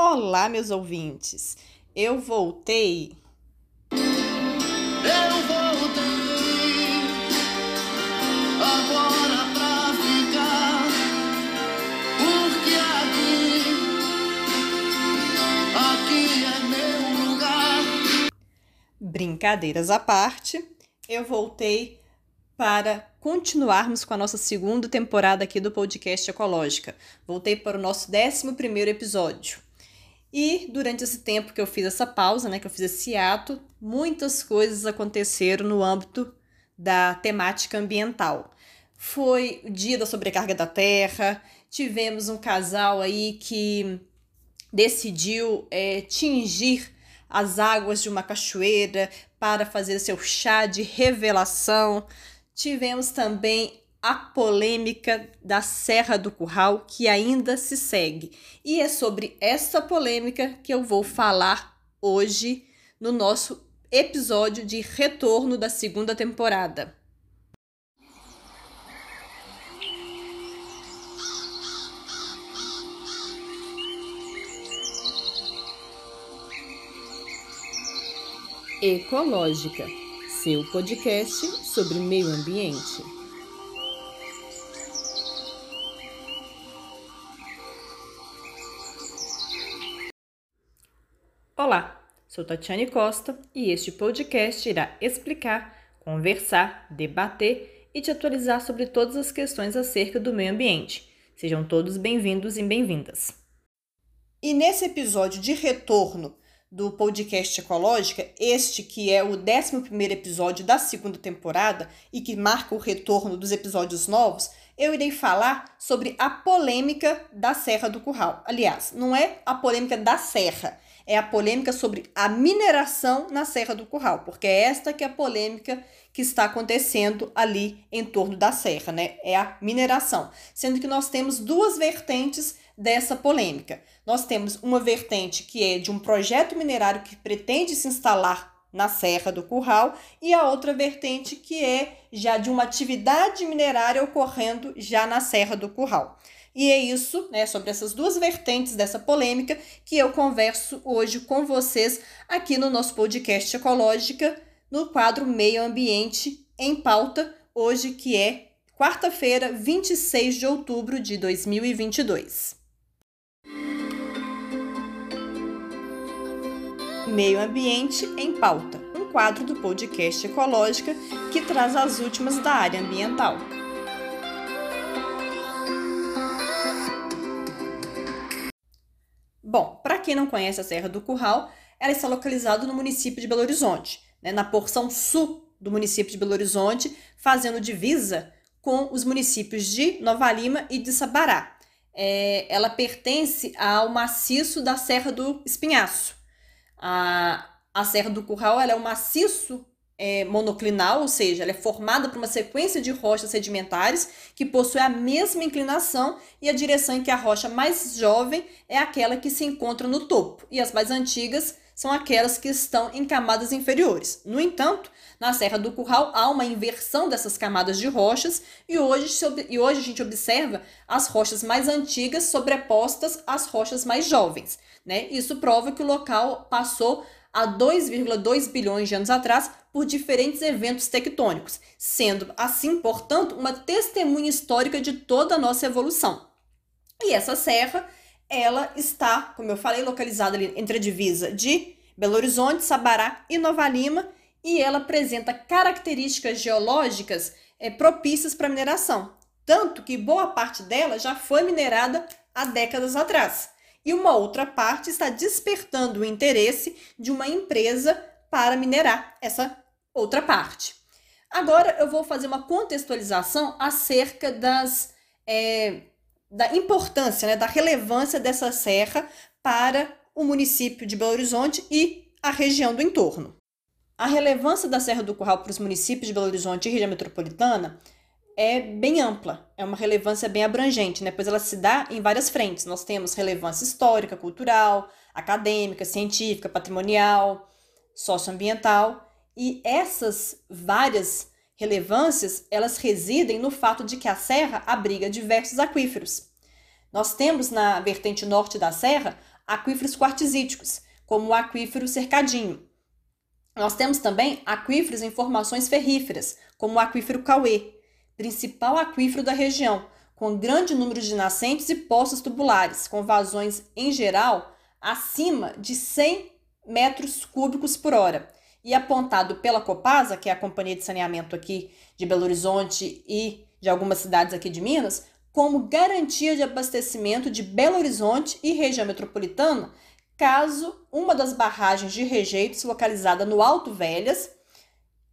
Olá, meus ouvintes. Eu voltei. Eu voltei agora pra ficar, porque aqui, aqui é meu lugar. Brincadeiras à parte, eu voltei para continuarmos com a nossa segunda temporada aqui do podcast Ecológica. Voltei para o nosso 11 primeiro episódio. E durante esse tempo que eu fiz essa pausa, né, que eu fiz esse ato, muitas coisas aconteceram no âmbito da temática ambiental. Foi o dia da sobrecarga da terra, tivemos um casal aí que decidiu é, tingir as águas de uma cachoeira para fazer seu chá de revelação. Tivemos também a polêmica da Serra do Curral, que ainda se segue. E é sobre essa polêmica que eu vou falar hoje no nosso episódio de retorno da segunda temporada. Ecológica, seu podcast sobre meio ambiente. Olá, sou Tatiane Costa e este podcast irá explicar, conversar, debater e te atualizar sobre todas as questões acerca do meio ambiente. Sejam todos bem-vindos e bem-vindas. E nesse episódio de retorno do podcast Ecológica, este que é o 11 episódio da segunda temporada e que marca o retorno dos episódios novos, eu irei falar sobre a polêmica da Serra do Curral. Aliás, não é a polêmica da Serra, é a polêmica sobre a mineração na Serra do Curral, porque é esta que é a polêmica que está acontecendo ali em torno da serra, né? É a mineração. Sendo que nós temos duas vertentes dessa polêmica. Nós temos uma vertente que é de um projeto minerário que pretende se instalar na Serra do Curral e a outra vertente que é já de uma atividade minerária ocorrendo já na Serra do Curral. E é isso, né, sobre essas duas vertentes dessa polêmica que eu converso hoje com vocês aqui no nosso podcast Ecológica, no quadro Meio Ambiente em Pauta, hoje que é quarta-feira, 26 de outubro de 2022. Meio Ambiente em Pauta, um quadro do podcast Ecológica que traz as últimas da área ambiental. Bom, para quem não conhece a Serra do Curral, ela está localizada no município de Belo Horizonte, né, na porção sul do município de Belo Horizonte, fazendo divisa com os municípios de Nova Lima e de Sabará. É, ela pertence ao maciço da Serra do Espinhaço. A, a Serra do Curral é um maciço é, monoclinal, ou seja, ela é formada por uma sequência de rochas sedimentares que possui a mesma inclinação e a direção em que a rocha mais jovem é aquela que se encontra no topo, e as mais antigas são aquelas que estão em camadas inferiores. No entanto, na Serra do Curral há uma inversão dessas camadas de rochas e hoje, e hoje a gente observa as rochas mais antigas sobrepostas às rochas mais jovens. Né? Isso prova que o local passou há 2,2 bilhões de anos atrás por diferentes eventos tectônicos, sendo assim, portanto, uma testemunha histórica de toda a nossa evolução. E essa serra, ela está, como eu falei, localizada ali entre a divisa de Belo Horizonte, Sabará e Nova Lima, e ela apresenta características geológicas é, propícias para mineração, tanto que boa parte dela já foi minerada há décadas atrás e uma outra parte está despertando o interesse de uma empresa para minerar essa outra parte. Agora eu vou fazer uma contextualização acerca das, é, da importância, né, da relevância dessa serra para o município de Belo Horizonte e a região do entorno. A relevância da Serra do Curral para os municípios de Belo Horizonte e região metropolitana é bem ampla, é uma relevância bem abrangente, né? pois ela se dá em várias frentes. Nós temos relevância histórica, cultural, acadêmica, científica, patrimonial, socioambiental, e essas várias relevâncias, elas residem no fato de que a serra abriga diversos aquíferos. Nós temos na vertente norte da serra aquíferos quartzíticos, como o aquífero cercadinho. Nós temos também aquíferos em formações ferríferas, como o aquífero Cauê, principal aquífero da região, com grande número de nascentes e poços tubulares, com vazões, em geral, acima de 100 metros cúbicos por hora. E apontado pela Copasa, que é a companhia de saneamento aqui de Belo Horizonte e de algumas cidades aqui de Minas, como garantia de abastecimento de Belo Horizonte e região metropolitana, caso uma das barragens de rejeitos localizada no Alto Velhas,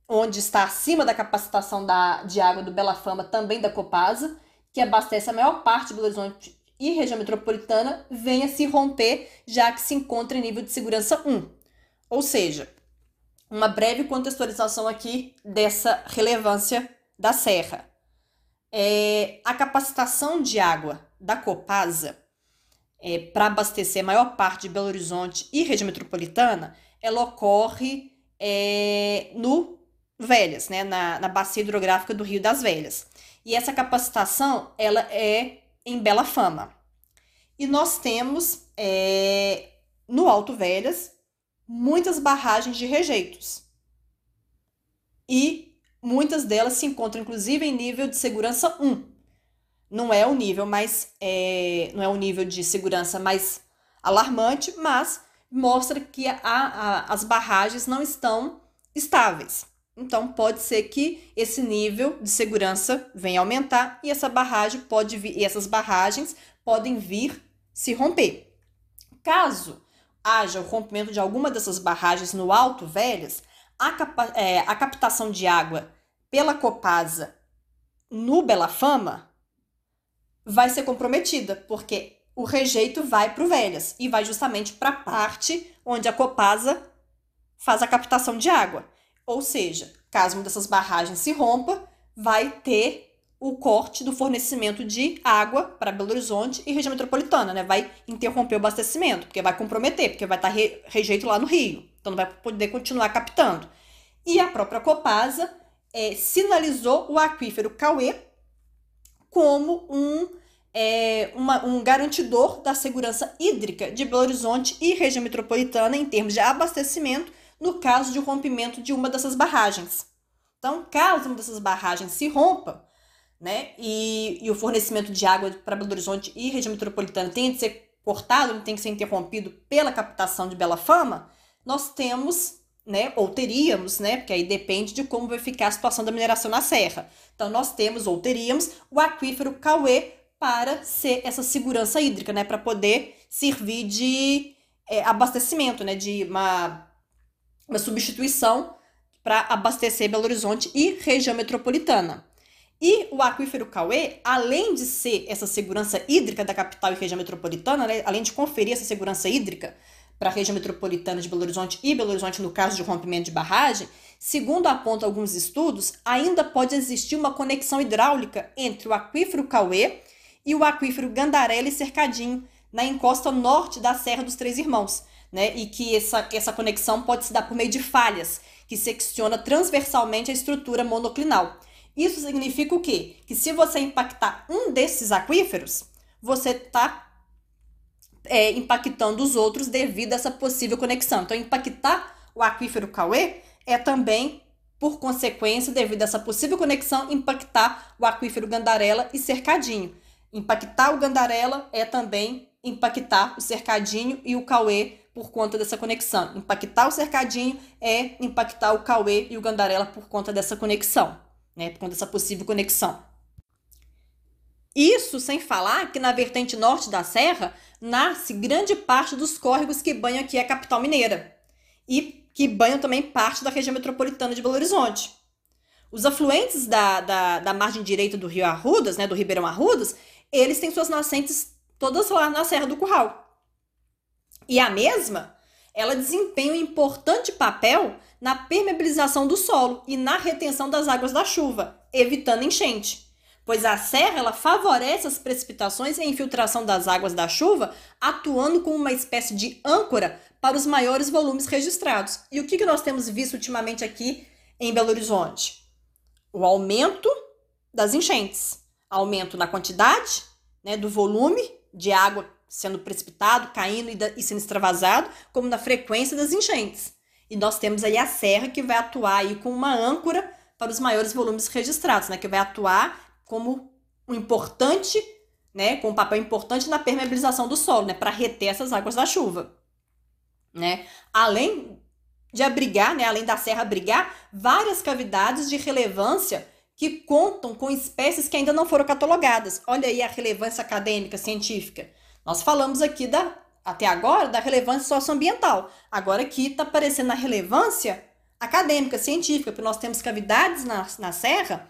onde está acima da capacitação da, de água do Bela Fama, também da Copasa, que abastece a maior parte Belo Horizonte e região metropolitana, venha se romper, já que se encontra em nível de segurança 1. Ou seja, uma breve contextualização aqui dessa relevância da serra. É, a capacitação de água da Copasa é, para abastecer a maior parte de Belo Horizonte e região metropolitana, ela ocorre é, no Velhas, né, na, na bacia hidrográfica do Rio das Velhas. E essa capacitação ela é em Bela Fama. E nós temos é, no Alto Velhas muitas barragens de rejeitos. E Muitas delas se encontram, inclusive, em nível de segurança 1. Não é o nível mais. É, não é o nível de segurança mais alarmante, mas mostra que a, a, as barragens não estão estáveis. Então, pode ser que esse nível de segurança venha aumentar e essa barragem pode vir, e essas barragens podem vir se romper. Caso haja o rompimento de alguma dessas barragens no Alto Velhas, a, capa, é, a captação de água pela Copasa no Bela Fama vai ser comprometida, porque o rejeito vai para o Velhas e vai justamente para a parte onde a Copasa faz a captação de água. Ou seja, caso uma dessas barragens se rompa, vai ter o corte do fornecimento de água para Belo Horizonte e região metropolitana, né? Vai interromper o abastecimento, porque vai comprometer, porque vai estar re rejeito lá no Rio. Então não vai poder continuar captando. E a própria Copasa é, sinalizou o aquífero Cauê como um, é, uma, um garantidor da segurança hídrica de Belo Horizonte e região metropolitana em termos de abastecimento no caso de rompimento de uma dessas barragens. Então, caso uma dessas barragens se rompa, né, e, e o fornecimento de água para Belo Horizonte e região metropolitana tenha de ser cortado, tem que ser interrompido pela captação de Bela Fama, nós temos né, ou teríamos, né, porque aí depende de como vai ficar a situação da mineração na serra. Então nós temos ou teríamos o aquífero Cauê para ser essa segurança hídrica, né, para poder servir de é, abastecimento, né, de uma, uma substituição para abastecer Belo Horizonte e região metropolitana. E o aquífero Cauê, além de ser essa segurança hídrica da capital e região metropolitana, né, além de conferir essa segurança hídrica, para a região metropolitana de Belo Horizonte e Belo Horizonte no caso de rompimento de barragem, segundo apontam alguns estudos, ainda pode existir uma conexão hidráulica entre o aquífero Cauê e o aquífero Gandarela e Cercadinho, na encosta norte da Serra dos Três Irmãos, né? E que essa, essa conexão pode se dar por meio de falhas, que secciona transversalmente a estrutura monoclinal. Isso significa o quê? Que se você impactar um desses aquíferos, você está é, impactando os outros devido a essa possível conexão. Então, impactar o aquífero Cauê é também, por consequência, devido a essa possível conexão, impactar o aquífero Gandarela e Cercadinho. Impactar o Gandarela é também impactar o Cercadinho e o Cauê por conta dessa conexão. Impactar o Cercadinho é impactar o Cauê e o Gandarela por conta dessa conexão, né? Por conta dessa possível conexão. Isso sem falar que na vertente norte da serra nasce grande parte dos córregos que banham aqui a capital mineira e que banham também parte da região metropolitana de Belo Horizonte. Os afluentes da, da, da margem direita do rio Arrudas, né, do Ribeirão Arrudas, eles têm suas nascentes todas lá na Serra do Curral. E a mesma, ela desempenha um importante papel na permeabilização do solo e na retenção das águas da chuva, evitando enchente pois a serra ela favorece as precipitações e a infiltração das águas da chuva, atuando como uma espécie de âncora para os maiores volumes registrados. E o que, que nós temos visto ultimamente aqui em Belo Horizonte? O aumento das enchentes, aumento na quantidade, né, do volume de água sendo precipitado, caindo e, da, e sendo extravasado, como na frequência das enchentes. E nós temos aí a serra que vai atuar aí como uma âncora para os maiores volumes registrados, né? Que vai atuar como um importante, né? Com um papel importante na permeabilização do solo, né? Para reter essas águas da chuva, né? Além de abrigar, né? Além da serra abrigar várias cavidades de relevância que contam com espécies que ainda não foram catalogadas. Olha aí a relevância acadêmica, científica. Nós falamos aqui da até agora da relevância socioambiental. Agora aqui está aparecendo a relevância acadêmica, científica, porque nós temos cavidades na, na serra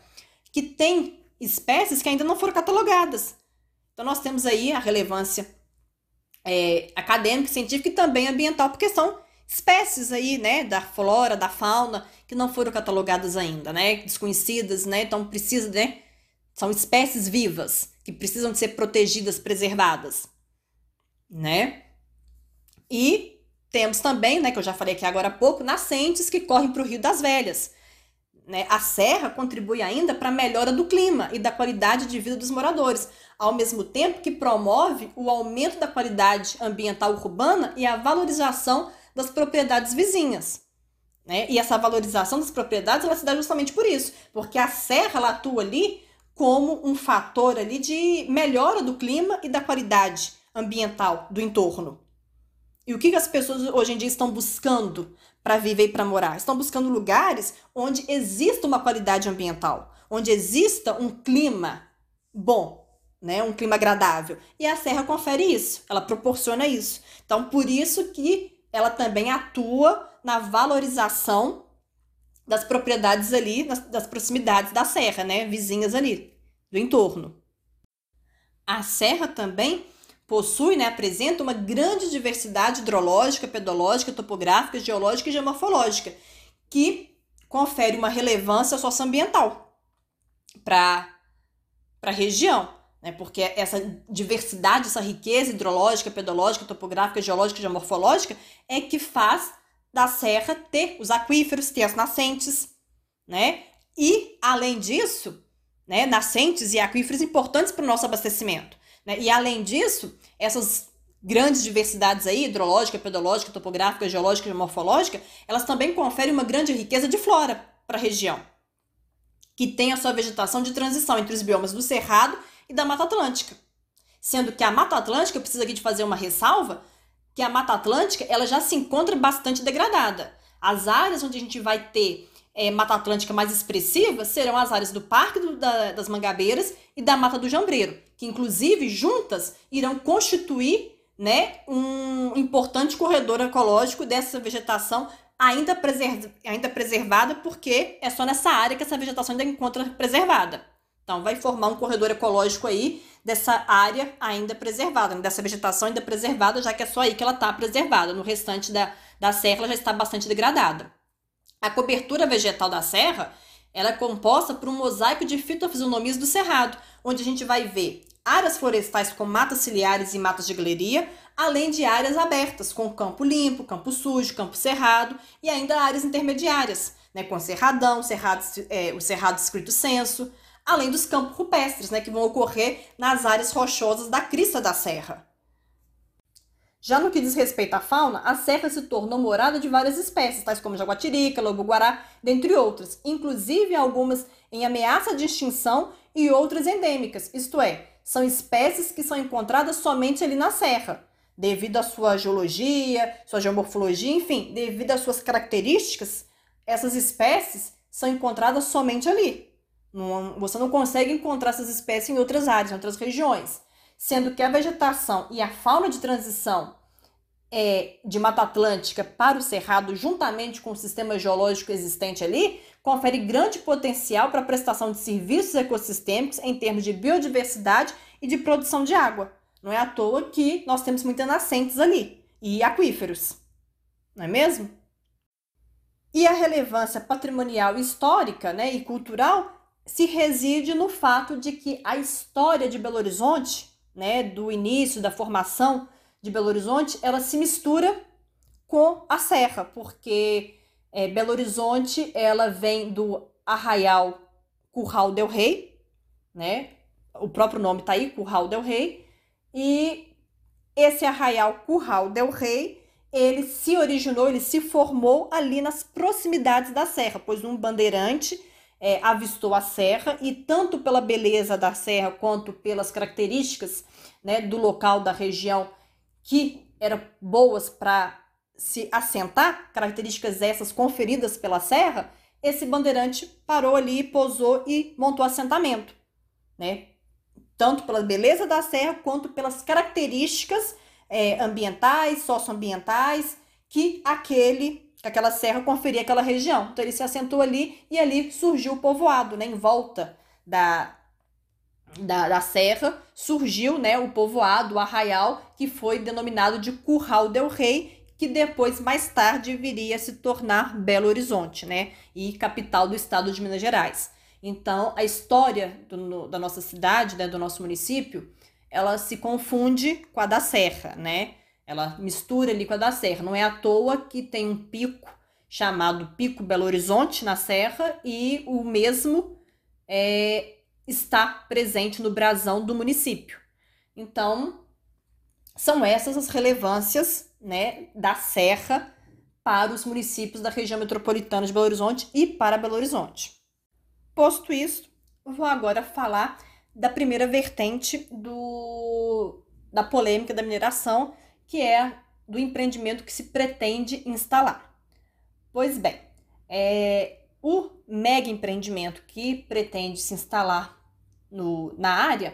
que têm espécies que ainda não foram catalogadas. Então nós temos aí a relevância é, acadêmica, científica e também ambiental, porque são espécies aí, né, da flora, da fauna, que não foram catalogadas ainda, né, desconhecidas, né, então precisa, né, são espécies vivas que precisam de ser protegidas, preservadas, né? E temos também, né, que eu já falei aqui agora há pouco, nascentes que correm para o Rio das Velhas. Né? A serra contribui ainda para a melhora do clima e da qualidade de vida dos moradores, ao mesmo tempo que promove o aumento da qualidade ambiental urbana e a valorização das propriedades vizinhas. Né? E essa valorização das propriedades ela se dá justamente por isso, porque a serra ela atua ali como um fator ali de melhora do clima e da qualidade ambiental do entorno. E o que as pessoas hoje em dia estão buscando para viver e para morar? Estão buscando lugares onde exista uma qualidade ambiental, onde exista um clima bom, né? um clima agradável. E a serra confere isso, ela proporciona isso. Então, por isso que ela também atua na valorização das propriedades ali, das proximidades da serra, né? vizinhas ali, do entorno. A serra também Possui, né, apresenta uma grande diversidade hidrológica, pedológica, topográfica, geológica e geomorfológica, que confere uma relevância socioambiental para a região, né, porque essa diversidade, essa riqueza hidrológica, pedológica, topográfica, geológica e geomorfológica é que faz da serra ter os aquíferos, ter as nascentes, né? E, além disso, né, nascentes e aquíferos importantes para o nosso abastecimento. Né? E além disso, essas grandes diversidades aí, hidrológica, pedológica, topográfica, geológica e morfológica, elas também conferem uma grande riqueza de flora para a região, que tem a sua vegetação de transição entre os biomas do Cerrado e da Mata Atlântica. Sendo que a Mata Atlântica, eu preciso aqui de fazer uma ressalva, que a Mata Atlântica ela já se encontra bastante degradada. As áreas onde a gente vai ter é, Mata Atlântica mais expressiva serão as áreas do Parque do, da, das Mangabeiras e da Mata do Jambreiro, que inclusive juntas irão constituir né, um importante corredor ecológico dessa vegetação ainda, ainda preservada, porque é só nessa área que essa vegetação ainda encontra preservada. Então, vai formar um corredor ecológico aí dessa área ainda preservada, dessa vegetação ainda preservada, já que é só aí que ela está preservada. No restante da, da serra, ela já está bastante degradada. A cobertura vegetal da serra ela é composta por um mosaico de fitofisionomias do cerrado, onde a gente vai ver áreas florestais com matas ciliares e matas de galeria, além de áreas abertas, com campo limpo, campo sujo, campo cerrado e ainda áreas intermediárias, né, com cerradão, cerrado, é, o cerrado escrito senso, além dos campos rupestres, né, que vão ocorrer nas áreas rochosas da crista da serra. Já no que diz respeito à fauna, a serra se tornou morada de várias espécies, tais como jaguatirica, lobo-guará, dentre outras, inclusive algumas em ameaça de extinção e outras endêmicas, isto é, são espécies que são encontradas somente ali na serra, devido à sua geologia, sua geomorfologia, enfim, devido às suas características, essas espécies são encontradas somente ali. Não, você não consegue encontrar essas espécies em outras áreas, em outras regiões sendo que a vegetação e a fauna de transição é, de Mata Atlântica para o Cerrado, juntamente com o sistema geológico existente ali, confere grande potencial para a prestação de serviços ecossistêmicos em termos de biodiversidade e de produção de água. Não é à toa que nós temos muitas nascentes ali e aquíferos, não é mesmo? E a relevância patrimonial histórica né, e cultural se reside no fato de que a história de Belo Horizonte né, do início da formação de Belo Horizonte, ela se mistura com a serra, porque é, Belo Horizonte ela vem do Arraial Curral del Rei, né? O próprio nome está aí, Curral del Rei, e esse arraial Curral del Rei, ele se originou, ele se formou ali nas proximidades da serra, pois um bandeirante é, avistou a serra e tanto pela beleza da serra quanto pelas características né, do local da região que eram boas para se assentar, características essas conferidas pela serra, esse bandeirante parou ali, pousou e montou assentamento, né? Tanto pela beleza da serra quanto pelas características é, ambientais, socioambientais que aquele, que aquela serra conferia àquela região. Então ele se assentou ali e ali surgiu o povoado, né? Em volta da, da, da serra surgiu, né? O povoado, o arraial, que foi denominado de Curral del Rei que depois, mais tarde, viria a se tornar Belo Horizonte, né? E capital do estado de Minas Gerais. Então, a história do, da nossa cidade, né, do nosso município, ela se confunde com a da Serra, né? Ela mistura ali com a da Serra. Não é à toa que tem um pico chamado Pico Belo Horizonte na Serra e o mesmo é, está presente no brasão do município. Então, são essas as relevâncias né, da Serra para os municípios da região metropolitana de Belo Horizonte e para Belo Horizonte. Posto isso, vou agora falar da primeira vertente do, da polêmica da mineração, que é do empreendimento que se pretende instalar. Pois bem, é, o mega empreendimento que pretende se instalar no, na área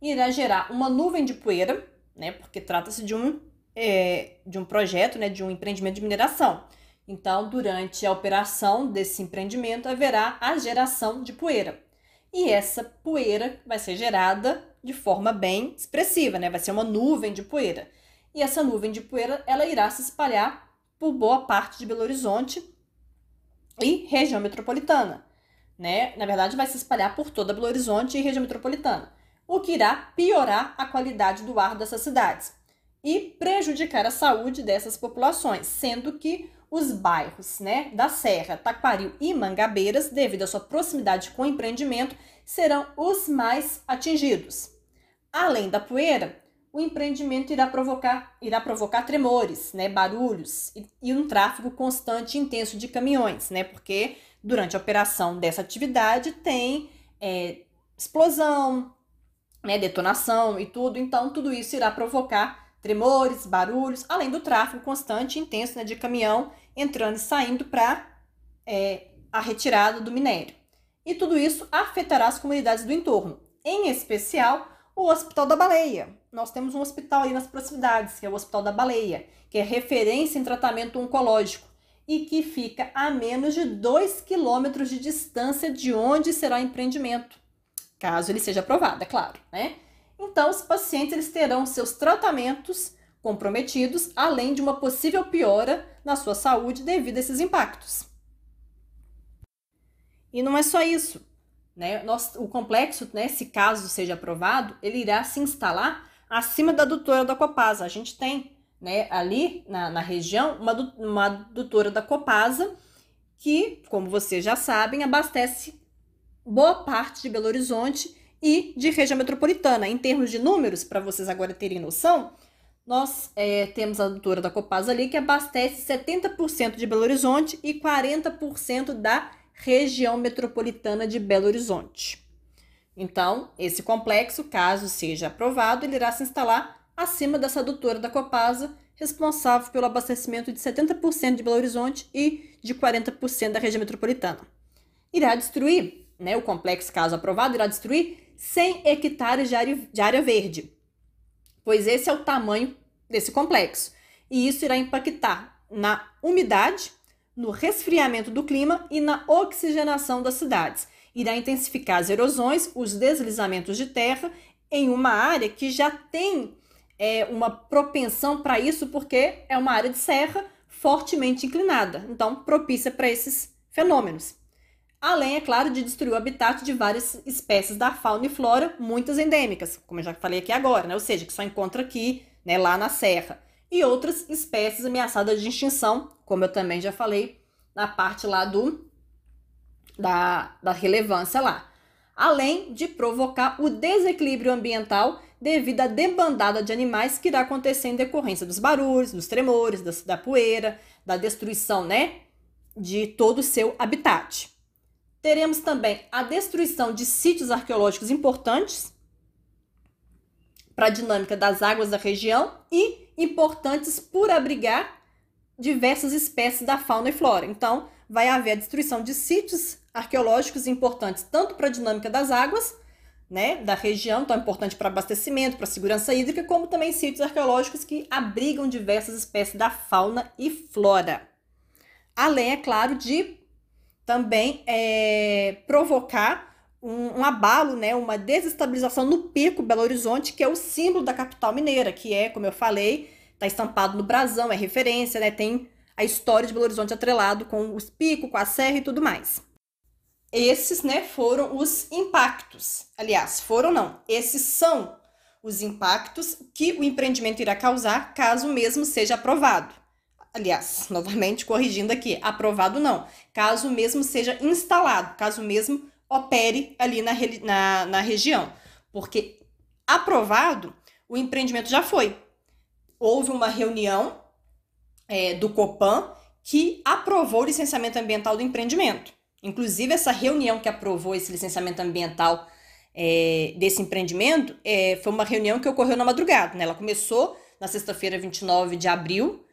irá gerar uma nuvem de poeira, né, porque trata-se de um é, de um projeto, né, de um empreendimento de mineração. Então, durante a operação desse empreendimento, haverá a geração de poeira. E essa poeira vai ser gerada de forma bem expressiva, né? Vai ser uma nuvem de poeira. E essa nuvem de poeira, ela irá se espalhar por boa parte de Belo Horizonte e região metropolitana, né? Na verdade, vai se espalhar por toda Belo Horizonte e região metropolitana, o que irá piorar a qualidade do ar dessas cidades e prejudicar a saúde dessas populações, sendo que os bairros né, da Serra, Taquaril e Mangabeiras, devido à sua proximidade com o empreendimento, serão os mais atingidos. Além da poeira, o empreendimento irá provocar, irá provocar tremores, né, barulhos e, e um tráfego constante e intenso de caminhões, né, porque durante a operação dessa atividade tem é, explosão, né, detonação e tudo, então tudo isso irá provocar tremores, barulhos, além do tráfego constante e intenso né, de caminhão entrando e saindo para é, a retirada do minério. E tudo isso afetará as comunidades do entorno, em especial o Hospital da Baleia. Nós temos um hospital aí nas proximidades, que é o Hospital da Baleia, que é referência em tratamento oncológico e que fica a menos de 2 quilômetros de distância de onde será o empreendimento, caso ele seja aprovado, é claro, né? Então, os pacientes eles terão seus tratamentos comprometidos, além de uma possível piora na sua saúde devido a esses impactos. E não é só isso. Né? Nós, o complexo, né, se caso seja aprovado, ele irá se instalar acima da doutora da Copasa. A gente tem né, ali na, na região uma, uma doutora da Copasa que, como vocês já sabem, abastece boa parte de Belo Horizonte e de região metropolitana. Em termos de números, para vocês agora terem noção, nós é, temos a doutora da Copasa ali que abastece 70% de Belo Horizonte e 40% da região metropolitana de Belo Horizonte. Então, esse complexo, caso seja aprovado, ele irá se instalar acima dessa doutora da Copasa, responsável pelo abastecimento de 70% de Belo Horizonte e de 40% da região metropolitana. Irá destruir, né, o complexo, caso aprovado, irá destruir 100 hectares de área, de área verde, pois esse é o tamanho desse complexo. E isso irá impactar na umidade, no resfriamento do clima e na oxigenação das cidades. Irá intensificar as erosões, os deslizamentos de terra em uma área que já tem é, uma propensão para isso, porque é uma área de serra fortemente inclinada, então propícia para esses fenômenos além, é claro, de destruir o habitat de várias espécies da fauna e flora, muitas endêmicas, como eu já falei aqui agora, né? ou seja, que só encontra aqui, né, lá na serra, e outras espécies ameaçadas de extinção, como eu também já falei na parte lá do da, da relevância lá. Além de provocar o desequilíbrio ambiental devido à debandada de animais que irá acontecer em decorrência dos barulhos, dos tremores, da, da poeira, da destruição, né, de todo o seu habitat. Teremos também a destruição de sítios arqueológicos importantes para a dinâmica das águas da região e importantes por abrigar diversas espécies da fauna e flora. Então, vai haver a destruição de sítios arqueológicos importantes tanto para a dinâmica das águas, né, da região, é importante para abastecimento, para segurança hídrica, como também sítios arqueológicos que abrigam diversas espécies da fauna e flora. Além, é claro, de também é, provocar um, um, abalo, né, uma desestabilização no pico Belo Horizonte, que é o símbolo da capital mineira, que é, como eu falei, está estampado no brasão, é referência, né, tem a história de Belo Horizonte atrelado com os picos, com a serra e tudo mais. Esses, né, foram os impactos. Aliás, foram não. Esses são os impactos que o empreendimento irá causar caso mesmo seja aprovado. Aliás, novamente corrigindo aqui, aprovado não. Caso mesmo seja instalado, caso mesmo opere ali na, na, na região. Porque aprovado, o empreendimento já foi. Houve uma reunião é, do Copan que aprovou o licenciamento ambiental do empreendimento. Inclusive, essa reunião que aprovou esse licenciamento ambiental é, desse empreendimento é, foi uma reunião que ocorreu na madrugada. Né? Ela começou na sexta-feira, 29 de abril,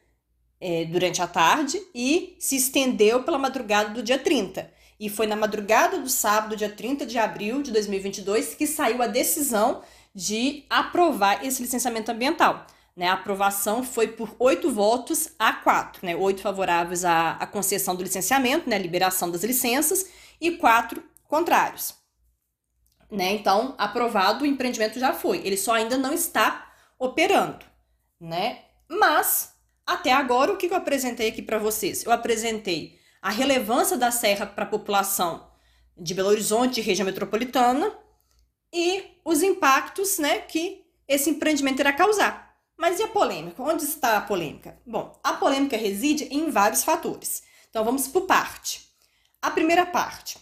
é, durante a tarde, e se estendeu pela madrugada do dia 30. E foi na madrugada do sábado, dia 30 de abril de 2022, que saiu a decisão de aprovar esse licenciamento ambiental. Né, a aprovação foi por oito votos a quatro, né, oito favoráveis à, à concessão do licenciamento, né, liberação das licenças, e quatro contrários. Né, então, aprovado, o empreendimento já foi. Ele só ainda não está operando. Né? Mas, até agora, o que eu apresentei aqui para vocês? Eu apresentei a relevância da serra para a população de Belo Horizonte e região metropolitana e os impactos né, que esse empreendimento irá causar. Mas e a polêmica? Onde está a polêmica? Bom, a polêmica reside em vários fatores. Então vamos por parte. A primeira parte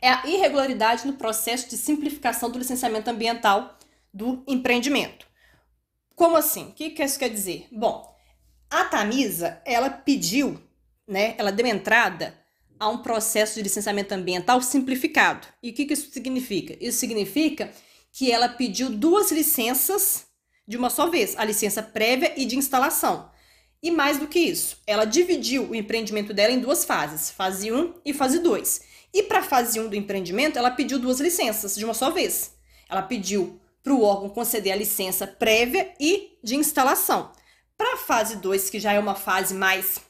é a irregularidade no processo de simplificação do licenciamento ambiental do empreendimento. Como assim? O que isso quer dizer? Bom, a Tamisa, ela pediu, né, ela deu entrada a um processo de licenciamento ambiental simplificado. E o que isso significa? Isso significa que ela pediu duas licenças de uma só vez, a licença prévia e de instalação. E mais do que isso, ela dividiu o empreendimento dela em duas fases, fase 1 e fase 2. E para a fase 1 do empreendimento, ela pediu duas licenças de uma só vez. Ela pediu para o órgão conceder a licença prévia e de instalação. Para a fase 2, que já é uma fase mais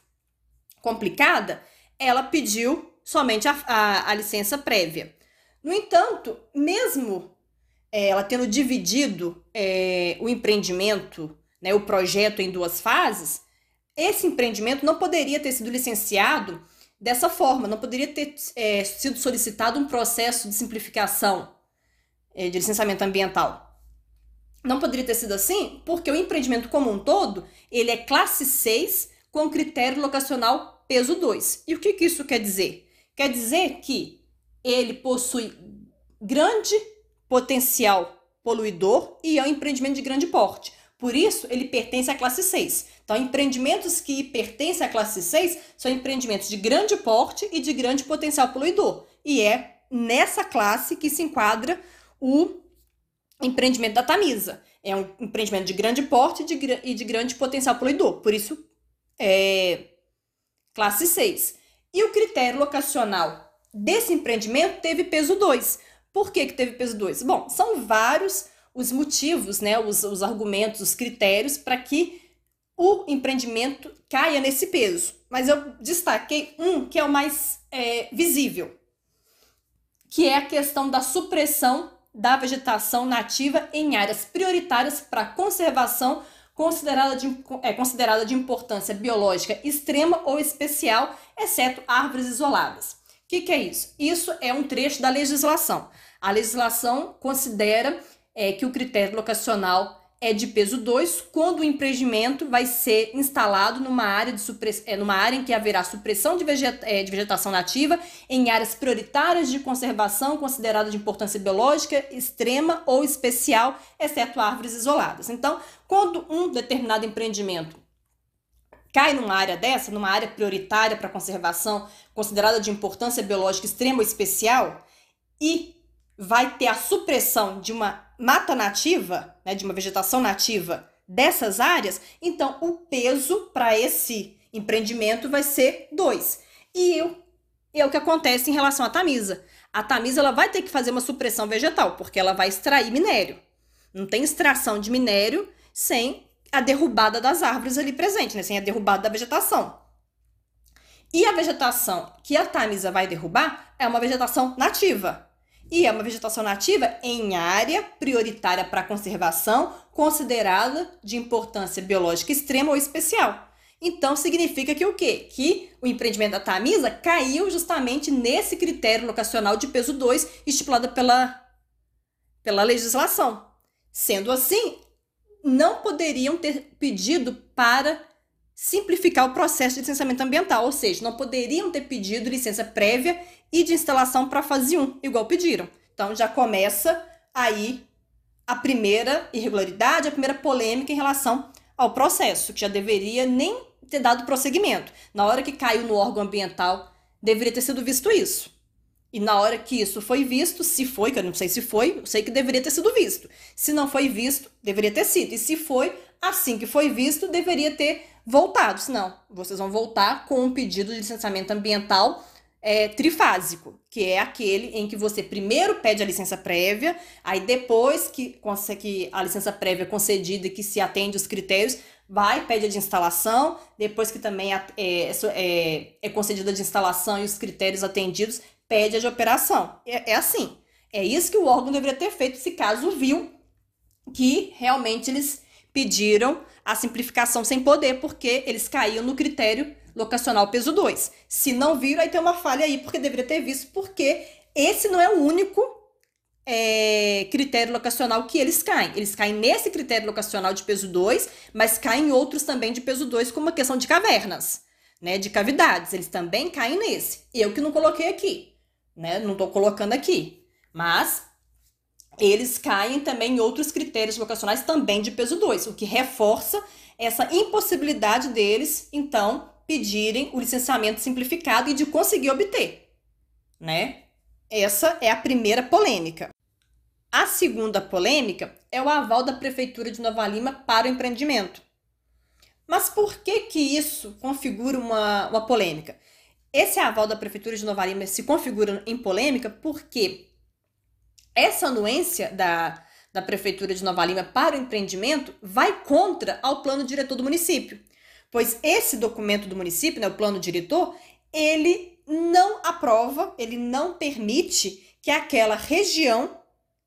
complicada, ela pediu somente a, a, a licença prévia. No entanto, mesmo é, ela tendo dividido é, o empreendimento, né, o projeto em duas fases, esse empreendimento não poderia ter sido licenciado dessa forma, não poderia ter é, sido solicitado um processo de simplificação é, de licenciamento ambiental. Não poderia ter sido assim, porque o empreendimento como um todo, ele é classe 6 com critério locacional peso 2. E o que, que isso quer dizer? Quer dizer que ele possui grande potencial poluidor e é um empreendimento de grande porte. Por isso, ele pertence à classe 6. Então, empreendimentos que pertencem à classe 6 são empreendimentos de grande porte e de grande potencial poluidor. E é nessa classe que se enquadra o empreendimento da Tamisa. É um empreendimento de grande porte e de, de grande potencial poluidor. Por isso, é classe 6. E o critério locacional desse empreendimento teve peso 2 por que, que teve peso 2? Bom, são vários os motivos, né, os, os argumentos, os critérios para que o empreendimento caia nesse peso. Mas eu destaquei um que é o mais é, visível, que é a questão da supressão da vegetação nativa em áreas prioritárias para conservação considerada de, é, considerada de importância biológica extrema ou especial, exceto árvores isoladas. O que, que é isso? Isso é um trecho da legislação. A legislação considera é, que o critério locacional é de peso 2 quando o empreendimento vai ser instalado numa área, de é, numa área em que haverá supressão de, veget... é, de vegetação nativa em áreas prioritárias de conservação consideradas de importância biológica extrema ou especial, exceto árvores isoladas. Então, quando um determinado empreendimento cai numa área dessa, numa área prioritária para conservação considerada de importância biológica extrema ou especial, e vai ter a supressão de uma mata nativa, né, de uma vegetação nativa dessas áreas, então o peso para esse empreendimento vai ser 2. E é o que acontece em relação à Tamisa. A Tamisa ela vai ter que fazer uma supressão vegetal, porque ela vai extrair minério. Não tem extração de minério sem a derrubada das árvores ali presente, né? sem a derrubada da vegetação. E a vegetação que a Tamisa vai derrubar é uma vegetação nativa. E é uma vegetação nativa em área prioritária para conservação, considerada de importância biológica extrema ou especial. Então, significa que o quê? Que o empreendimento da Tamisa caiu justamente nesse critério locacional de peso 2 estipulado pela, pela legislação. Sendo assim, não poderiam ter pedido para simplificar o processo de licenciamento ambiental, ou seja, não poderiam ter pedido licença prévia e de instalação para fase 1, igual pediram. Então já começa aí a primeira irregularidade, a primeira polêmica em relação ao processo, que já deveria nem ter dado prosseguimento. Na hora que caiu no órgão ambiental, deveria ter sido visto isso. E na hora que isso foi visto, se foi, que eu não sei se foi, eu sei que deveria ter sido visto. Se não foi visto, deveria ter sido. E se foi, assim que foi visto, deveria ter voltado. Senão, vocês vão voltar com um pedido de licenciamento ambiental é, trifásico, que é aquele em que você primeiro pede a licença prévia, aí depois que, que a licença prévia é concedida e que se atende os critérios, vai, pede a de instalação, depois que também é, é, é concedida de instalação e os critérios atendidos, pede a de operação. É, é assim. É isso que o órgão deveria ter feito se caso viu que realmente eles pediram a simplificação sem poder, porque eles caíam no critério locacional peso 2. Se não viram, aí tem uma falha aí, porque deveria ter visto, porque esse não é o único é, critério locacional que eles caem. Eles caem nesse critério locacional de peso 2, mas caem em outros também de peso 2, como a questão de cavernas, né? De cavidades. Eles também caem nesse. Eu que não coloquei aqui, né? Não estou colocando aqui. Mas eles caem também em outros critérios locacionais também de peso 2, o que reforça essa impossibilidade deles, então, pedirem o licenciamento simplificado e de conseguir obter, né? Essa é a primeira polêmica. A segunda polêmica é o aval da prefeitura de Nova Lima para o empreendimento. Mas por que que isso configura uma, uma polêmica? Esse aval da prefeitura de Nova Lima se configura em polêmica porque essa anuência da, da prefeitura de Nova Lima para o empreendimento vai contra ao plano diretor do município pois esse documento do município, né, o plano diretor, ele não aprova, ele não permite que aquela região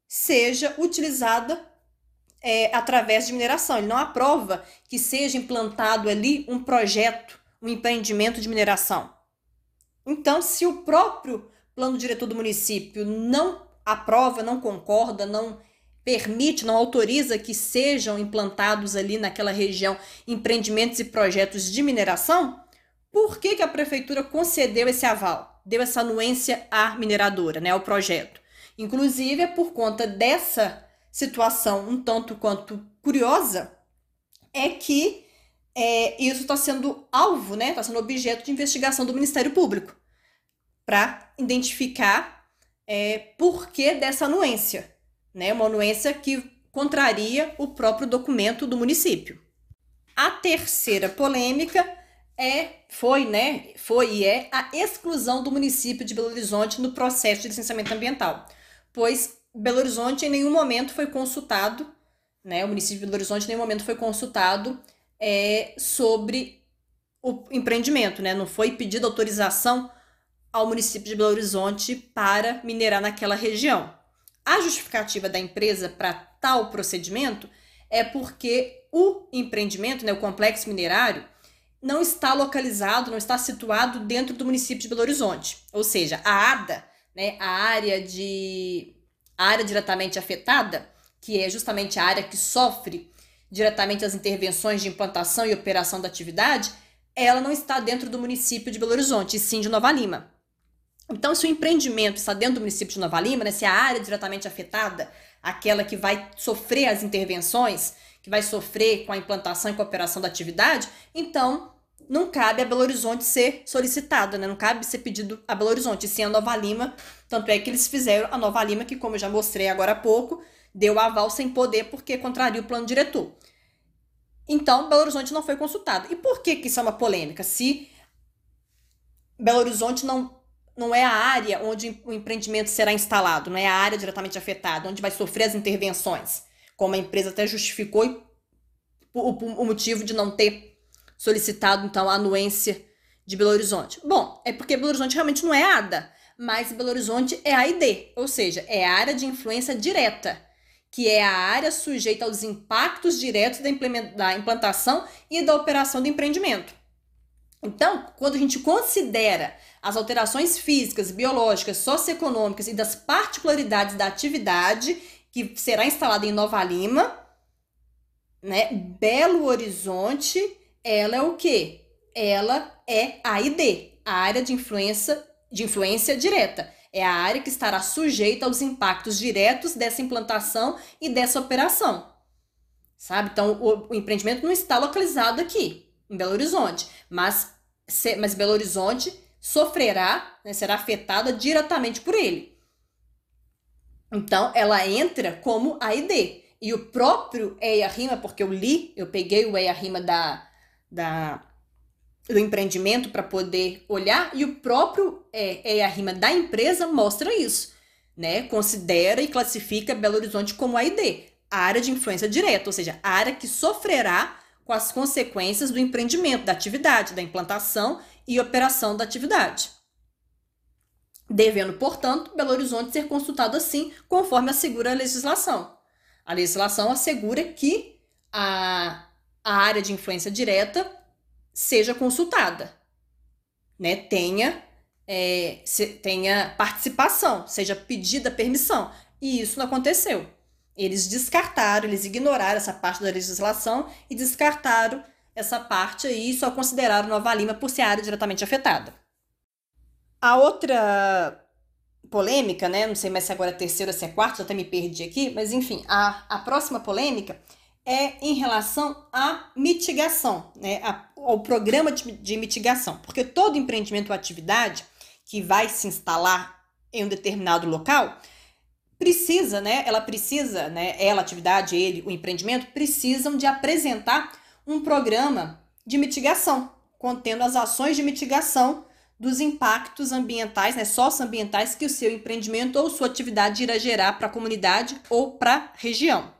seja utilizada é, através de mineração. Ele não aprova que seja implantado ali um projeto, um empreendimento de mineração. Então, se o próprio plano diretor do município não aprova, não concorda, não permite, não autoriza que sejam implantados ali naquela região empreendimentos e projetos de mineração, por que, que a prefeitura concedeu esse aval, deu essa anuência à mineradora, né, ao projeto? Inclusive, é por conta dessa situação um tanto quanto curiosa, é que é, isso está sendo alvo, né, está sendo objeto de investigação do Ministério Público, para identificar é, por que dessa anuência né? Uma anuência que contraria o próprio documento do município. A terceira polêmica é, foi, né, foi e é a exclusão do município de Belo Horizonte no processo de licenciamento ambiental, pois Belo Horizonte em nenhum momento foi consultado, né, o município de Belo Horizonte em nenhum momento foi consultado é, sobre o empreendimento, né, não foi pedida autorização ao município de Belo Horizonte para minerar naquela região. A justificativa da empresa para tal procedimento é porque o empreendimento, né, o complexo minerário, não está localizado, não está situado dentro do município de Belo Horizonte. Ou seja, a ADA, né, a área de a área diretamente afetada, que é justamente a área que sofre diretamente as intervenções de implantação e operação da atividade, ela não está dentro do município de Belo Horizonte, e sim de Nova Lima. Então, se o empreendimento está dentro do município de Nova Lima, né, se a área diretamente afetada, aquela que vai sofrer as intervenções, que vai sofrer com a implantação e cooperação da atividade, então não cabe a Belo Horizonte ser solicitada, né? não cabe ser pedido a Belo Horizonte, sim a Nova Lima. Tanto é que eles fizeram a Nova Lima, que, como eu já mostrei agora há pouco, deu aval sem poder porque contraria o plano diretor. Então, Belo Horizonte não foi consultado. E por que, que isso é uma polêmica? Se Belo Horizonte não não é a área onde o empreendimento será instalado, não é a área diretamente afetada, onde vai sofrer as intervenções, como a empresa até justificou o, motivo de não ter solicitado, então, a anuência de Belo Horizonte. Bom, é porque Belo Horizonte realmente não é ADA, mas Belo Horizonte é AID, ou seja, é a área de influência direta, que é a área sujeita aos impactos diretos da implantação e da operação do empreendimento. Então, quando a gente considera as alterações físicas, biológicas, socioeconômicas e das particularidades da atividade que será instalada em Nova Lima, né? Belo Horizonte, ela é o quê? Ela é a ID, a área de influência, de influência direta. É a área que estará sujeita aos impactos diretos dessa implantação e dessa operação. Sabe? Então, o, o empreendimento não está localizado aqui, em Belo Horizonte, mas, se, mas Belo Horizonte sofrerá, né, será afetada diretamente por ele. Então, ela entra como AID. E o próprio EIA Rima, porque eu li, eu peguei o EIA Rima da, da, do empreendimento para poder olhar, e o próprio é, EIA Rima da empresa mostra isso. Né? Considera e classifica Belo Horizonte como AID, área de influência direta, ou seja, área que sofrerá com as consequências do empreendimento, da atividade, da implantação e operação da atividade. Devendo, portanto, Belo Horizonte ser consultado assim, conforme assegura a legislação. A legislação assegura que a, a área de influência direta seja consultada, né? tenha, é, se, tenha participação, seja pedida permissão. E isso não aconteceu. Eles descartaram, eles ignoraram essa parte da legislação e descartaram essa parte aí e só consideraram Nova Lima por ser área diretamente afetada. A outra polêmica, né? Não sei mais se agora é terceira ou se é quarta, até me perdi aqui, mas enfim, a, a próxima polêmica é em relação à mitigação, né? A, ao programa de, de mitigação, porque todo empreendimento ou atividade que vai se instalar em um determinado local precisa, né? Ela precisa, né? Ela, a atividade, ele, o empreendimento precisam de apresentar um programa de mitigação, contendo as ações de mitigação dos impactos ambientais, né, socioambientais que o seu empreendimento ou sua atividade irá gerar para a comunidade ou para a região.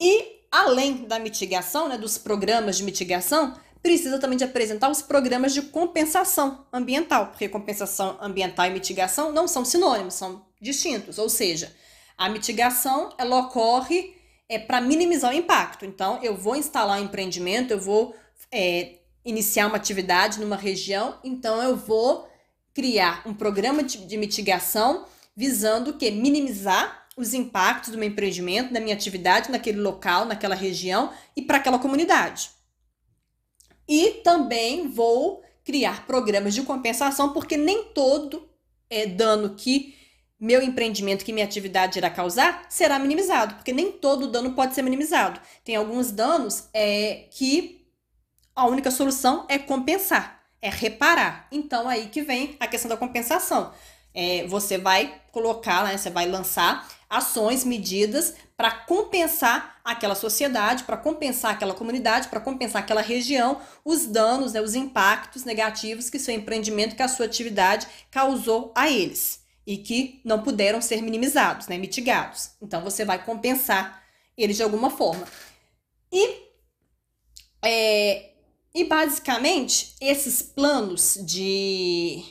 E além da mitigação, né, dos programas de mitigação, precisa também de apresentar os programas de compensação ambiental, porque compensação ambiental e mitigação não são sinônimos, são distintos. Ou seja, a mitigação ela ocorre é, para minimizar o impacto. Então, eu vou instalar um empreendimento, eu vou é, iniciar uma atividade numa região, então eu vou criar um programa de, de mitigação visando que minimizar os impactos do meu empreendimento, da minha atividade naquele local, naquela região e para aquela comunidade. E também vou criar programas de compensação, porque nem todo é, dano que meu empreendimento, que minha atividade irá causar, será minimizado, porque nem todo dano pode ser minimizado. Tem alguns danos é, que a única solução é compensar, é reparar. Então, aí que vem a questão da compensação. É, você vai colocar, né, você vai lançar ações, medidas para compensar aquela sociedade, para compensar aquela comunidade, para compensar aquela região, os danos, né, os impactos negativos que seu empreendimento, que a sua atividade causou a eles e que não puderam ser minimizados, né, mitigados. Então você vai compensar eles de alguma forma. E é, e basicamente, esses planos de,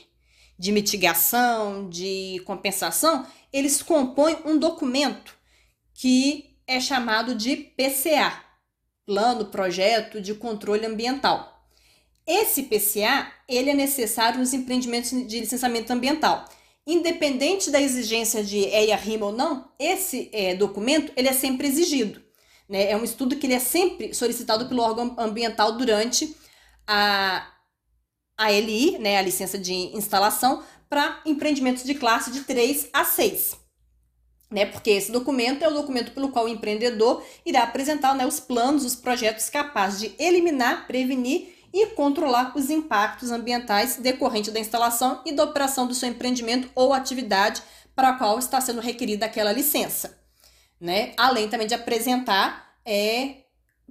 de mitigação, de compensação, eles compõem um documento que é chamado de PCA Plano Projeto de Controle Ambiental. Esse PCA ele é necessário nos empreendimentos de licenciamento ambiental. Independente da exigência de EIA-RIMA ou não, esse é, documento ele é sempre exigido. Né? É um estudo que ele é sempre solicitado pelo órgão ambiental durante a, a LI, né, a licença de instalação, para empreendimentos de classe de 3 a 6. Né, porque esse documento é o documento pelo qual o empreendedor irá apresentar né, os planos, os projetos capazes de eliminar, prevenir e controlar os impactos ambientais decorrentes da instalação e da operação do seu empreendimento ou atividade para a qual está sendo requerida aquela licença. Né? Além também de apresentar é,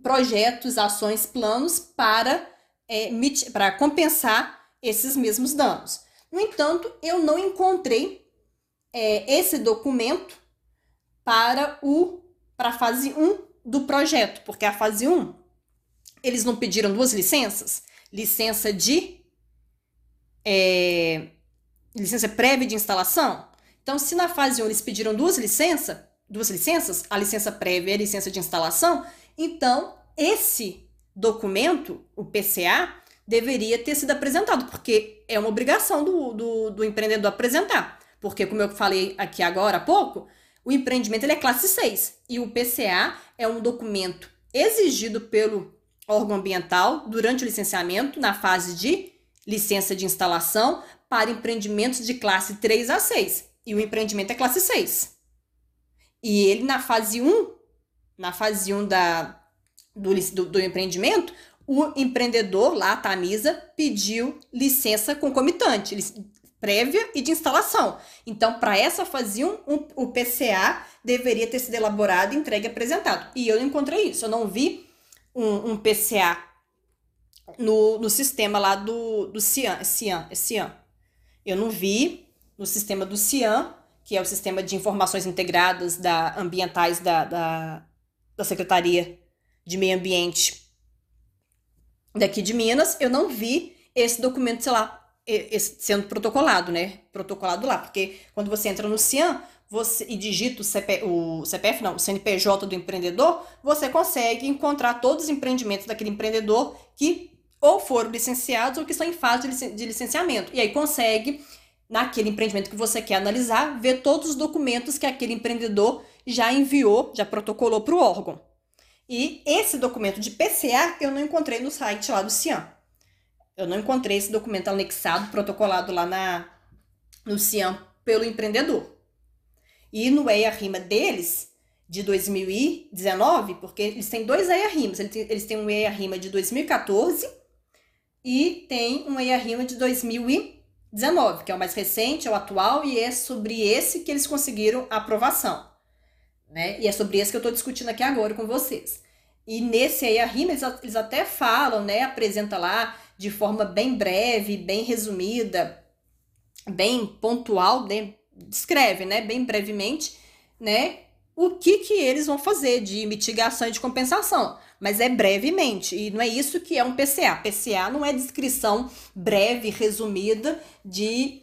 projetos, ações, planos para, é, para compensar esses mesmos danos. No entanto, eu não encontrei é, esse documento para o para a fase 1 do projeto, porque a fase 1 eles não pediram duas licenças, licença de é, licença prévia de instalação. Então, se na fase 1 eles pediram duas licenças, duas licenças, a licença prévia e a licença de instalação, então esse documento, o PCA, deveria ter sido apresentado, porque é uma obrigação do, do, do empreendedor apresentar. Porque, como eu falei aqui agora há pouco, o empreendimento é classe 6 e o PCA é um documento exigido pelo órgão ambiental durante o licenciamento, na fase de licença de instalação, para empreendimentos de classe 3 a 6. E o empreendimento é classe 6. E ele, na fase 1, na fase 1 da, do, do, do empreendimento, o empreendedor, lá, a Tamisa, pediu licença concomitante, prévia e de instalação. Então, para essa fase 1, um, o PCA deveria ter sido elaborado, entregue e apresentado. E eu não encontrei isso. Eu não vi um, um PCA no, no sistema lá do, do CIAN, CIAN, é CIAN. Eu não vi no sistema do CIAN, que é o Sistema de Informações Integradas da, Ambientais da, da, da Secretaria de Meio Ambiente daqui de Minas, eu não vi esse documento, sei lá, sendo protocolado, né? Protocolado lá, porque quando você entra no CIAN, você, e digita o, CP, o CPF, não, o CNPJ do empreendedor, você consegue encontrar todos os empreendimentos daquele empreendedor que ou foram licenciados ou que estão em fase de licenciamento. E aí consegue, naquele empreendimento que você quer analisar, ver todos os documentos que aquele empreendedor já enviou, já protocolou para o órgão. E esse documento de PCA eu não encontrei no site lá do CIAM. Eu não encontrei esse documento anexado, protocolado lá na, no CIAM pelo empreendedor. E no EIA-RIMA deles, de 2019, porque eles têm dois EIA-RIMAs. Eles têm um EIA-RIMA de 2014 e tem um EIA-RIMA de 2019, que é o mais recente, é o atual, e é sobre esse que eles conseguiram a aprovação. Né? E é sobre esse que eu estou discutindo aqui agora com vocês. E nesse EIA-RIMA, eles, eles até falam, né, apresenta lá de forma bem breve, bem resumida, bem pontual, né, descreve, né, bem brevemente, né, o que que eles vão fazer de mitigação e de compensação, mas é brevemente, e não é isso que é um PCA. PCA não é descrição breve, resumida de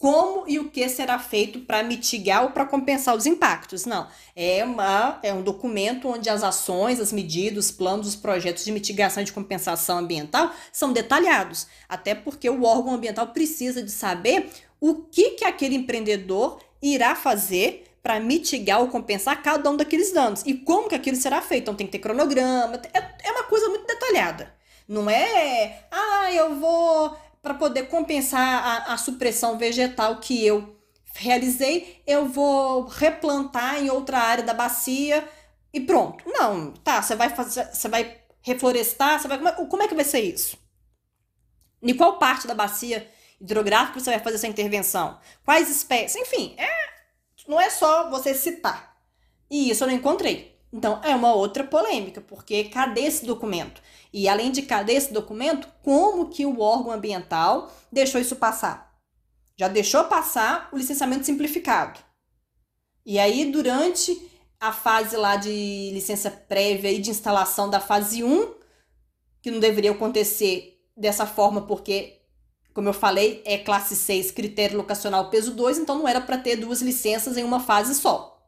como e o que será feito para mitigar ou para compensar os impactos. Não, é, uma, é um documento onde as ações, as medidas, os planos, os projetos de mitigação e de compensação ambiental são detalhados, até porque o órgão ambiental precisa de saber o que, que aquele empreendedor irá fazer para mitigar ou compensar cada um daqueles danos e como que aquilo será feito. Então tem que ter cronograma, é, é uma coisa muito detalhada. Não é, ah, eu vou para poder compensar a, a supressão vegetal que eu realizei, eu vou replantar em outra área da bacia e pronto. Não, tá, você vai fazer, você vai reflorestar, você vai como é que vai ser isso? Em qual parte da bacia hidrográfica você vai fazer essa intervenção? Quais espécies? Enfim, é, não é só você citar. E isso eu não encontrei. Então, é uma outra polêmica, porque cadê esse documento? E além de cadê esse documento, como que o órgão ambiental deixou isso passar? Já deixou passar o licenciamento simplificado. E aí, durante a fase lá de licença prévia e de instalação da fase 1, que não deveria acontecer dessa forma, porque, como eu falei, é classe 6, critério locacional peso 2, então não era para ter duas licenças em uma fase só,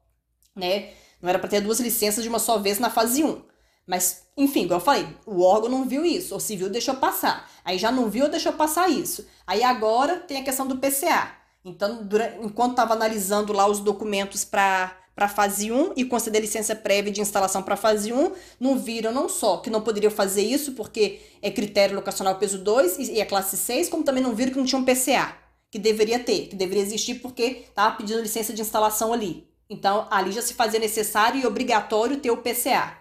né? Não era para ter duas licenças de uma só vez na fase 1. Mas, enfim, como eu falei, o órgão não viu isso, ou se viu, deixou passar. Aí já não viu, deixou passar isso. Aí agora tem a questão do PCA. Então, durante, enquanto estava analisando lá os documentos para para a fase 1 e conceder licença prévia de instalação para a fase 1, não viram não só que não poderiam fazer isso porque é critério locacional peso 2 e é classe 6, como também não viram que não tinha um PCA, que deveria ter, que deveria existir porque estava pedindo licença de instalação ali. Então, ali já se fazia necessário e obrigatório ter o PCA.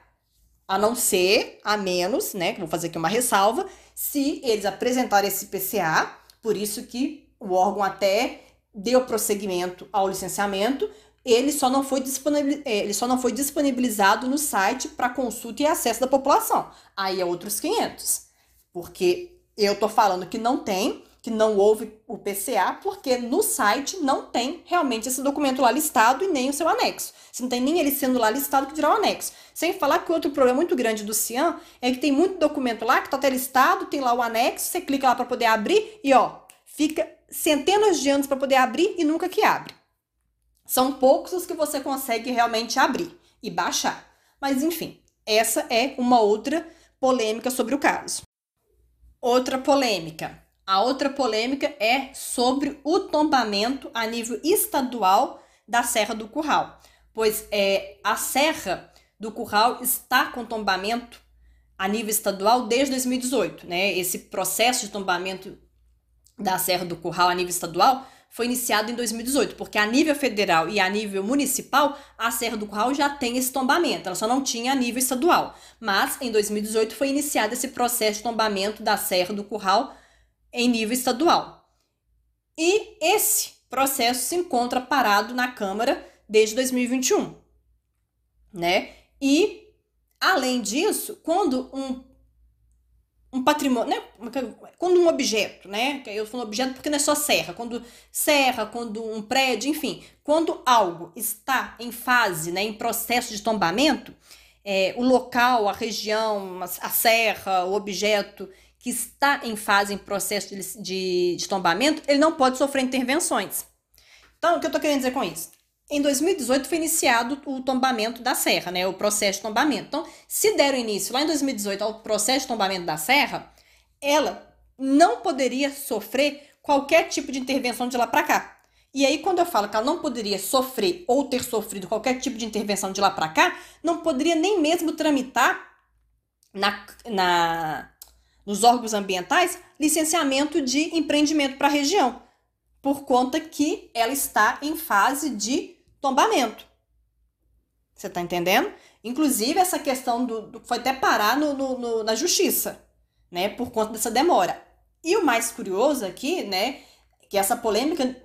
A não ser, a menos, né, que vou fazer aqui uma ressalva, se eles apresentarem esse PCA, por isso que o órgão até deu prosseguimento ao licenciamento, ele só não foi, disponibil... É, ele só não foi disponibilizado no site para consulta e acesso da população. Aí é outros 500. Porque eu tô falando que não tem, que não houve o PCA, porque no site não tem realmente esse documento lá listado e nem o seu anexo. Se não tem nem ele sendo lá listado, que dirá o anexo. Sem falar que outro problema muito grande do CIAN é que tem muito documento lá que tá até listado, tem lá o anexo, você clica lá para poder abrir e ó, fica centenas de anos para poder abrir e nunca que abre. São poucos os que você consegue realmente abrir e baixar. Mas enfim, essa é uma outra polêmica sobre o caso. Outra polêmica. A outra polêmica é sobre o tombamento a nível estadual da Serra do Curral, pois é, a Serra do Curral está com tombamento a nível estadual desde 2018, né? Esse processo de tombamento da Serra do Curral a nível estadual foi iniciado em 2018, porque a nível federal e a nível municipal, a Serra do Curral já tem esse tombamento, ela só não tinha a nível estadual. Mas em 2018 foi iniciado esse processo de tombamento da Serra do Curral em nível estadual. E esse processo se encontra parado na Câmara desde 2021, né? E além disso, quando um um patrimônio, né? Quando um objeto, né? Eu falo objeto porque não é só serra, quando serra, quando um prédio, enfim, quando algo está em fase, né, em processo de tombamento, é, o local, a região, a serra, o objeto que está em fase, em processo de, de, de tombamento, ele não pode sofrer intervenções. Então, o que eu estou querendo dizer com isso? Em 2018 foi iniciado o tombamento da serra, né? O processo de tombamento. Então, se deram início lá em 2018 ao processo de tombamento da serra, ela não poderia sofrer qualquer tipo de intervenção de lá para cá. E aí, quando eu falo que ela não poderia sofrer ou ter sofrido qualquer tipo de intervenção de lá para cá, não poderia nem mesmo tramitar na, na, nos órgãos ambientais licenciamento de empreendimento para a região, por conta que ela está em fase de tombamento. Você está entendendo? Inclusive, essa questão do, do foi até parar no, no, no, na justiça, né? Por conta dessa demora. E o mais curioso aqui, né? Que essa polêmica,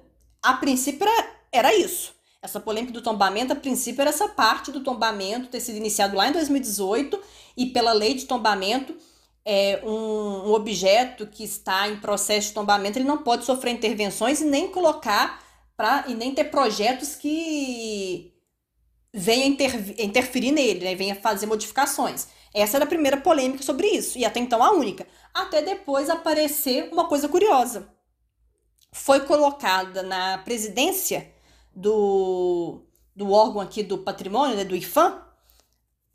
a princípio, era, era isso. Essa polêmica do tombamento, a princípio, era essa parte do tombamento ter sido iniciado lá em 2018 e pela lei de tombamento, é, um, um objeto que está em processo de tombamento, ele não pode sofrer intervenções e nem colocar pra, e nem ter projetos que venha inter, interferir nele, né? venha fazer modificações. Essa era a primeira polêmica sobre isso, e até então a única. Até depois aparecer uma coisa curiosa. Foi colocada na presidência do, do órgão aqui do patrimônio, né, do IFAM,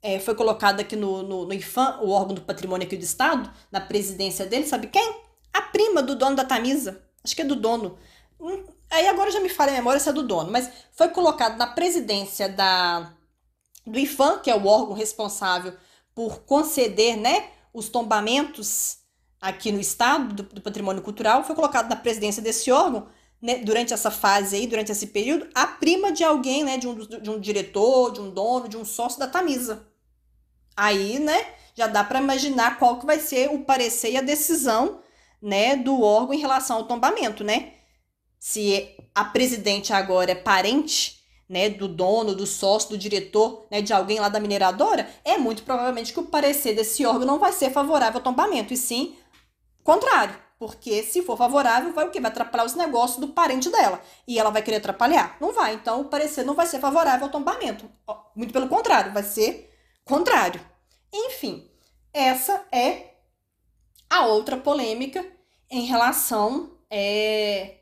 é, foi colocada aqui no, no, no IFAM, o órgão do patrimônio aqui do Estado, na presidência dele, sabe quem? A prima do dono da Tamisa. Acho que é do dono. Aí agora já me falha a memória se é do dono, mas foi colocado na presidência da, do IFAM, que é o órgão responsável por conceder né, os tombamentos aqui no estado do, do patrimônio cultural, foi colocado na presidência desse órgão, né, durante essa fase aí, durante esse período, a prima de alguém, né, de um, de um diretor, de um dono, de um sócio da Tamisa. Aí, né, já dá para imaginar qual que vai ser o parecer e a decisão, né, do órgão em relação ao tombamento, né? Se a presidente agora é parente né, do dono, do sócio, do diretor, né, de alguém lá da mineradora, é muito provavelmente que o parecer desse órgão não vai ser favorável ao tombamento, e sim contrário. Porque se for favorável, vai o quê? Vai atrapalhar os negócios do parente dela. E ela vai querer atrapalhar? Não vai. Então, o parecer não vai ser favorável ao tombamento. Muito pelo contrário, vai ser contrário. Enfim, essa é a outra polêmica em relação é,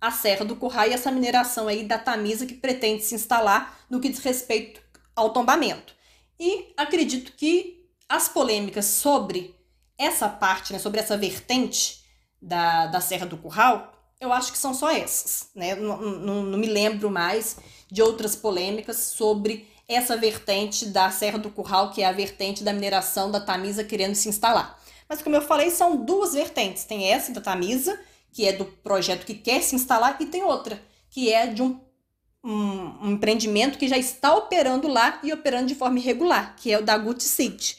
a Serra do Curral e essa mineração aí da Tamisa que pretende se instalar no que diz respeito ao tombamento. E acredito que as polêmicas sobre essa parte, né, sobre essa vertente da, da Serra do Curral, eu acho que são só essas, né? Não, não, não me lembro mais de outras polêmicas sobre essa vertente da Serra do Curral, que é a vertente da mineração da Tamisa querendo se instalar. Mas como eu falei, são duas vertentes. Tem essa da Tamisa, que é do projeto que quer se instalar, e tem outra, que é de um, um, um empreendimento que já está operando lá e operando de forma irregular, que é o da Gut City.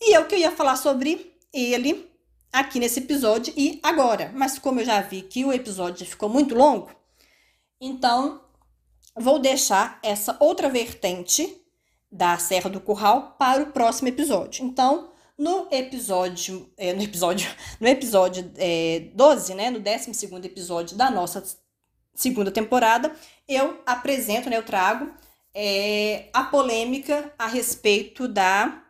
E é o que eu ia falar sobre ele aqui nesse episódio e agora. Mas como eu já vi que o episódio ficou muito longo, então vou deixar essa outra vertente da Serra do Curral para o próximo episódio. Então, no episódio, é, no episódio, no episódio é, 12, né, no 12 episódio da nossa segunda temporada, eu apresento, né, eu trago é, a polêmica a respeito da,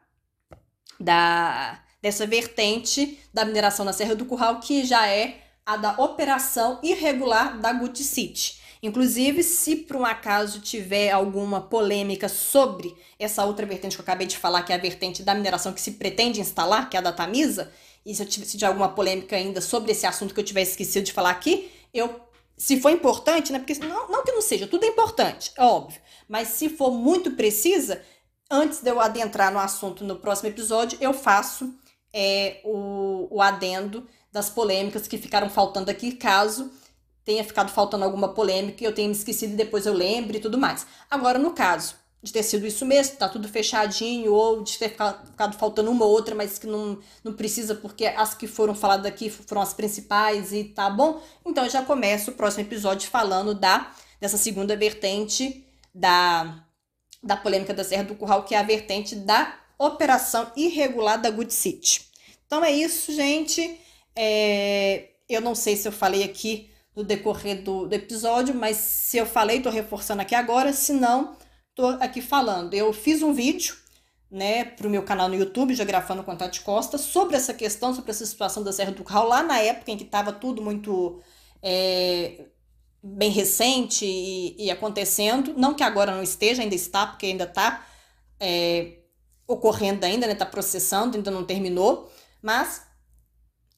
da dessa vertente da mineração na Serra do Curral, que já é a da operação irregular da Gucci City. Inclusive, se por um acaso tiver alguma polêmica sobre essa outra vertente que eu acabei de falar, que é a vertente da mineração que se pretende instalar, que é a da Tamisa, e se, eu tiver, se tiver alguma polêmica ainda sobre esse assunto que eu tiver esquecido de falar aqui, eu, se for importante, né? Porque não, não que não seja, tudo é importante, é óbvio. Mas se for muito precisa, antes de eu adentrar no assunto no próximo episódio, eu faço é, o, o adendo das polêmicas que ficaram faltando aqui, caso tenha ficado faltando alguma polêmica e eu tenha me esquecido e depois eu lembre e tudo mais. Agora, no caso de ter sido isso mesmo, tá tudo fechadinho, ou de ter ficado faltando uma ou outra, mas que não, não precisa, porque as que foram faladas aqui foram as principais e tá bom. Então eu já começo o próximo episódio falando da dessa segunda vertente da, da polêmica da Serra do Curral, que é a vertente da operação irregular da Good City. Então é isso, gente. É, eu não sei se eu falei aqui no decorrer do, do episódio, mas se eu falei, estou reforçando aqui agora, se não, estou aqui falando. Eu fiz um vídeo né, para o meu canal no YouTube, Geografando com Tati Costa, sobre essa questão, sobre essa situação da Serra do Curral, lá na época em que estava tudo muito é, bem recente e, e, acontecendo. Não que agora não esteja, ainda está, porque ainda está é, ocorrendo ainda, né, está processando, ainda não terminou, mas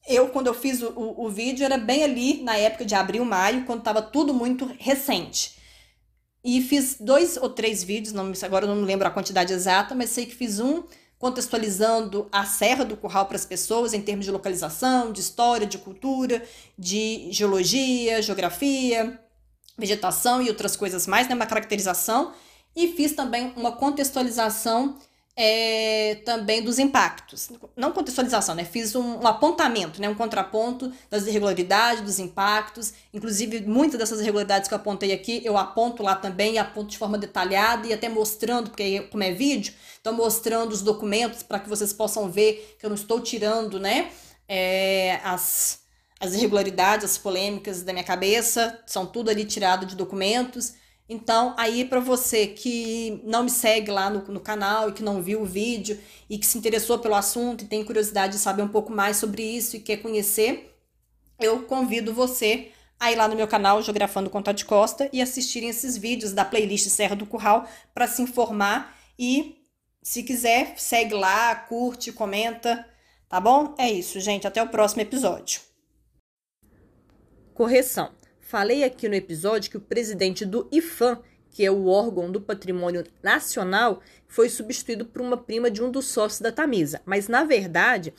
eu, quando eu fiz o, o, o, vídeo, era bem ali na época de abril, maio, quando estava tudo muito recente. E fiz dois ou três vídeos, não, agora eu não lembro a quantidade exata, mas sei que fiz um contextualizando a Serra do Curral para as pessoas em termos de localização, de história, de cultura, de geologia, geografia, vegetação e outras coisas mais, né, uma caracterização. E fiz também uma contextualização é, também dos impactos. Não contextualização, né? Fiz um, um, apontamento, né? um contraponto das irregularidades, dos impactos. Inclusive, muitas dessas irregularidades que eu apontei aqui, eu aponto lá também, aponto de forma detalhada e até mostrando, porque como é vídeo, então mostrando os documentos para que vocês possam ver que eu não estou tirando, né? É, as, as irregularidades, as polêmicas da minha cabeça, são tudo ali tirado de documentos. Então, aí para você que não me segue lá no, no canal e que não viu o vídeo e que se interessou pelo assunto e tem curiosidade de saber um pouco mais sobre isso e quer conhecer, eu convido você a ir lá no meu canal Geografando com de Costa e assistirem esses vídeos da playlist Serra do Curral para se informar e se quiser, segue lá, curte, comenta, tá bom? É isso, gente, até o próximo episódio. Correção. Falei aqui no episódio que o presidente do IFAM, que é o órgão do patrimônio nacional, foi substituído por uma prima de um dos sócios da Tamisa. Mas, na verdade,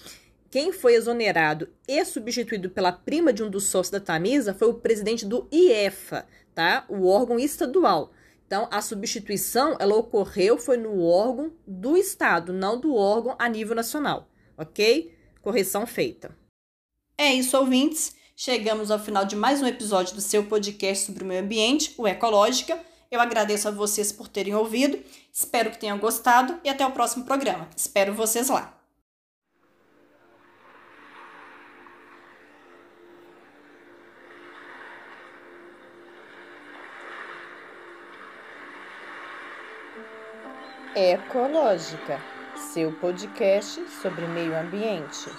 quem foi exonerado e substituído pela prima de um dos sócios da Tamisa foi o presidente do IEFA, tá? O órgão estadual. Então, a substituição, ela ocorreu, foi no órgão do Estado, não do órgão a nível nacional, ok? Correção feita. É isso, ouvintes. Chegamos ao final de mais um episódio do seu podcast sobre o meio ambiente, o Ecológica. Eu agradeço a vocês por terem ouvido, espero que tenham gostado e até o próximo programa. Espero vocês lá. Ecológica, seu podcast sobre meio ambiente.